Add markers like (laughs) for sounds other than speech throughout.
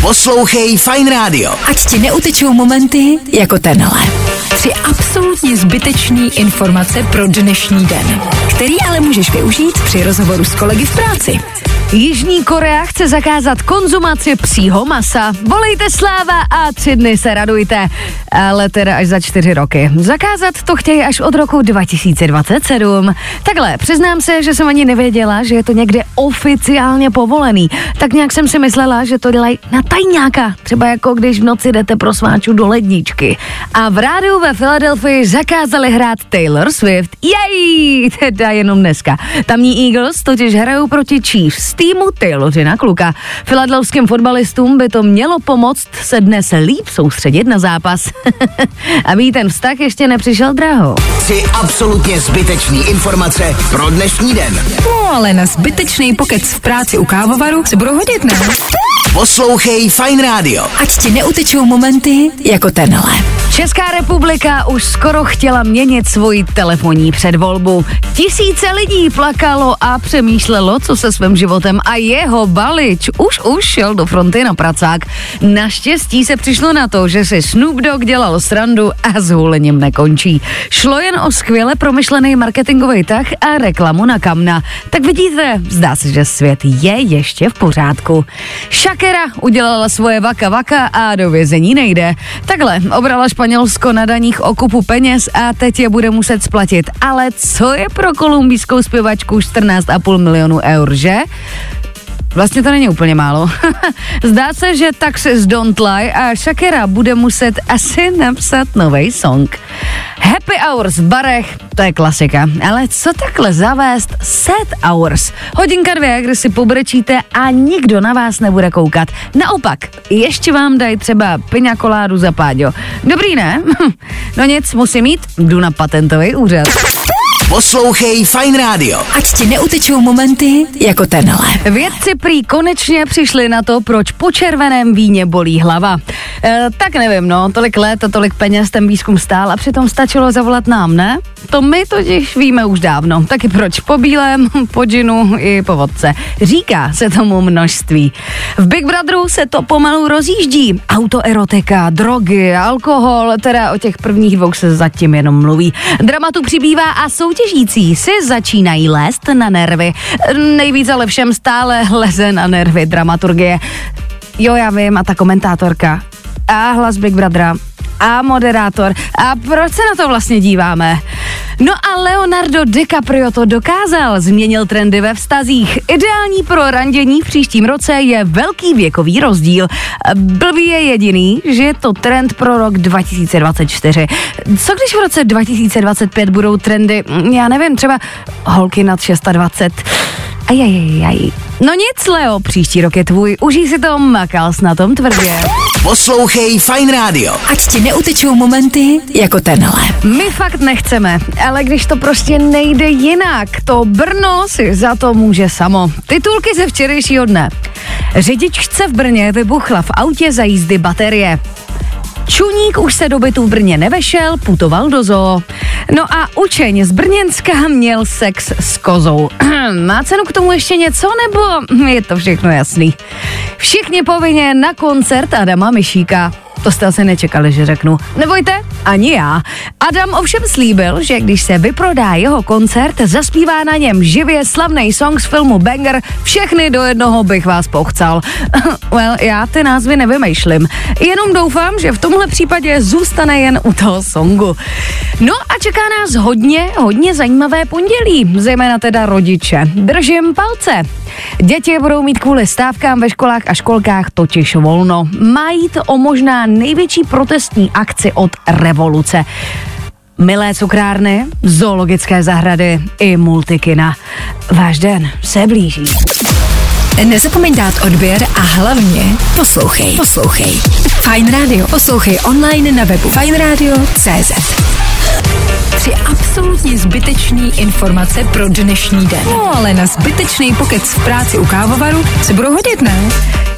Poslouchej Fine Radio. Ať ti neutečou momenty jako tenhle. Tři absolutně zbytečný informace pro dnešní den, který ale můžeš využít při rozhovoru s kolegy v práci. Jižní Korea chce zakázat konzumaci psího masa. Volejte sláva a tři dny se radujte. Ale teda až za čtyři roky. Zakázat to chtějí až od roku 2027. Takhle, přiznám se, že jsem ani nevěděla, že je to někde oficiálně povolený. Tak nějak jsem si myslela, že to dělají na tajňáka. Třeba jako když v noci jdete pro sváču do ledničky. A v rádiu ve Filadelfii zakázali hrát Taylor Swift. Jej, teda jenom dneska. Tamní Eagles totiž hrajou proti Chiefs týmu Taylorina kluka. Filadelfským fotbalistům by to mělo pomoct se dnes líp soustředit na zápas. (laughs) Aby ten vztah ještě nepřišel draho. Tři absolutně zbytečný informace pro dnešní den. No ale na zbytečný pokec v práci u kávovaru se budou hodit, ne? Poslouchej Fine Radio. Ať ti neutečou momenty jako tenhle. Česká republika už skoro chtěla měnit svoji telefonní předvolbu. Tisíce lidí plakalo a přemýšlelo, co se svým životem a jeho balič už už šel do fronty na pracák. Naštěstí se přišlo na to, že si Snoop Dogg dělal srandu a s hulením nekončí. Šlo jen o skvěle promyšlený marketingový tah a reklamu na kamna. Tak vidíte, zdá se, že svět je ještě v pořádku. Shakira udělala svoje vaka vaka a do vězení nejde. Takhle obrala Španělsko na daních o kupu peněz a teď je bude muset splatit. Ale co je pro kolumbijskou zpěvačku 14,5 milionů eur, že? Vlastně to není úplně málo. (laughs) Zdá se, že Taxis Don't Lie a Shakira bude muset asi napsat nový song. Happy Hours v barech, to je klasika. Ale co takhle zavést set hours? Hodinka dvě, kdy si pobrečíte a nikdo na vás nebude koukat. Naopak, ještě vám dají třeba piňakoládu za páďo. Dobrý, ne? (laughs) no nic, musím mít, jdu na patentový úřad. Poslouchej Fine Radio. Ať ti neutečou momenty jako tenhle. Vědci prý konečně přišli na to, proč po červeném víně bolí hlava. E, tak nevím, no, tolik let a tolik peněz ten výzkum stál a přitom stačilo zavolat nám, ne? To my totiž víme už dávno. Taky proč po bílém, po džinu i po vodce. Říká se tomu množství. V Big Brotheru se to pomalu rozjíždí. Autoerotika, drogy, alkohol, teda o těch prvních dvou se zatím jenom mluví. Dramatu přibývá a soutěžící si začínají lézt na nervy. Nejvíc ale všem stále leze na nervy dramaturgie. Jo, já vím, a ta komentátorka. A hlas Big Brothera a moderátor. A proč se na to vlastně díváme? No a Leonardo DiCaprio to dokázal, změnil trendy ve vztazích. Ideální pro randění v příštím roce je velký věkový rozdíl. Blbý je jediný, že je to trend pro rok 2024. Co když v roce 2025 budou trendy, já nevím, třeba holky nad 620? Ajajajaj. No nic, Leo, příští rok je tvůj. Užij si to, makal na tom tvrdě. Poslouchej Fine Radio. Ať ti neutečou momenty jako tenhle. My fakt nechceme, ale když to prostě nejde jinak, to Brno si za to může samo. Titulky ze včerejšího dne. Řidičce v Brně vybuchla v autě za jízdy baterie. Čuník už se do bytu v Brně nevešel, putoval do zoo. No a učeň z Brněnska měl sex s kozou. (clears throat) Má cenu k tomu ještě něco, nebo je to všechno jasný? Všichni povinně na koncert Adama Myšíka. To jste asi nečekali, že řeknu. Nebojte, ani já. Adam ovšem slíbil, že když se vyprodá jeho koncert, zaspívá na něm živě slavný song z filmu Banger, všechny do jednoho bych vás pochcal. (laughs) well, já ty názvy nevymýšlím. Jenom doufám, že v tomhle případě zůstane jen u toho songu. No a čeká nás hodně, hodně zajímavé pondělí, zejména teda rodiče. Držím palce. Děti budou mít kvůli stávkám ve školách a školkách totiž volno. Mají to o možná největší protestní akci od revoluce. Milé cukrárny, zoologické zahrady i multikina. Váš den se blíží. Nezapomeň dát odběr a hlavně poslouchej. Poslouchej. Fine Radio. Poslouchej online na webu fineradio.cz Tři absolutně zbytečný informace pro dnešní den. No ale na zbytečný pokec v práci u kávovaru se budou hodit, ne?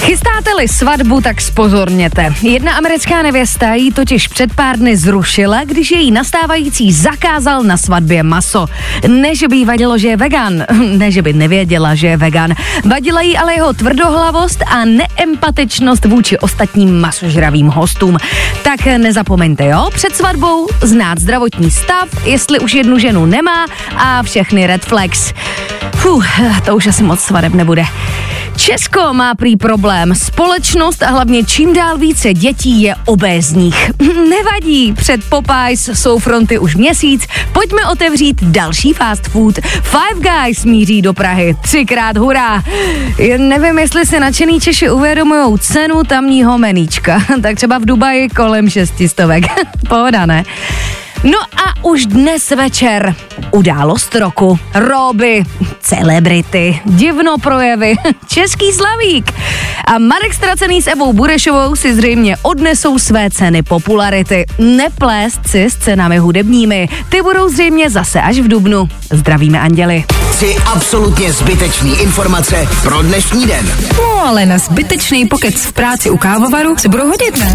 Chystáte-li svatbu, tak spozorněte. Jedna americká nevěsta jí totiž před pár dny zrušila, když její nastávající zakázal na svatbě maso. Ne, že by jí vadilo, že je vegan, (laughs) ne, že by nevěděla, že je vegan. Vadila jí ale jeho tvrdohlavost a neempatičnost vůči ostatním masožravým hostům. Tak nezapomeňte, jo, před svatbou znát zdravotní stav, jestli už jednu ženu nemá a všechny red flags. Fuh, to už asi moc svadeb nebude. Česko má prý problém. Společnost a hlavně čím dál více dětí je obézních. (laughs) Nevadí, před Popeyes jsou fronty už měsíc. Pojďme otevřít další fast food. Five Guys míří do Prahy. Třikrát hurá. Jen nevím, jestli se nadšený Češi uvědomují cenu tamního meníčka. (laughs) tak třeba v Dubaji kolem šestistovek. (laughs) Pohoda, ne? No a už dnes večer událost roku. Roby, celebrity, divno projevy, (laughs) český slavík. A Marek Stracený s Evou Burešovou si zřejmě odnesou své ceny popularity. Neplést si s cenami hudebními. Ty budou zřejmě zase až v Dubnu. Zdravíme anděli. Tři absolutně zbytečný informace pro dnešní den. No ale na zbytečný pokec v práci u kávovaru se budou hodit, ne?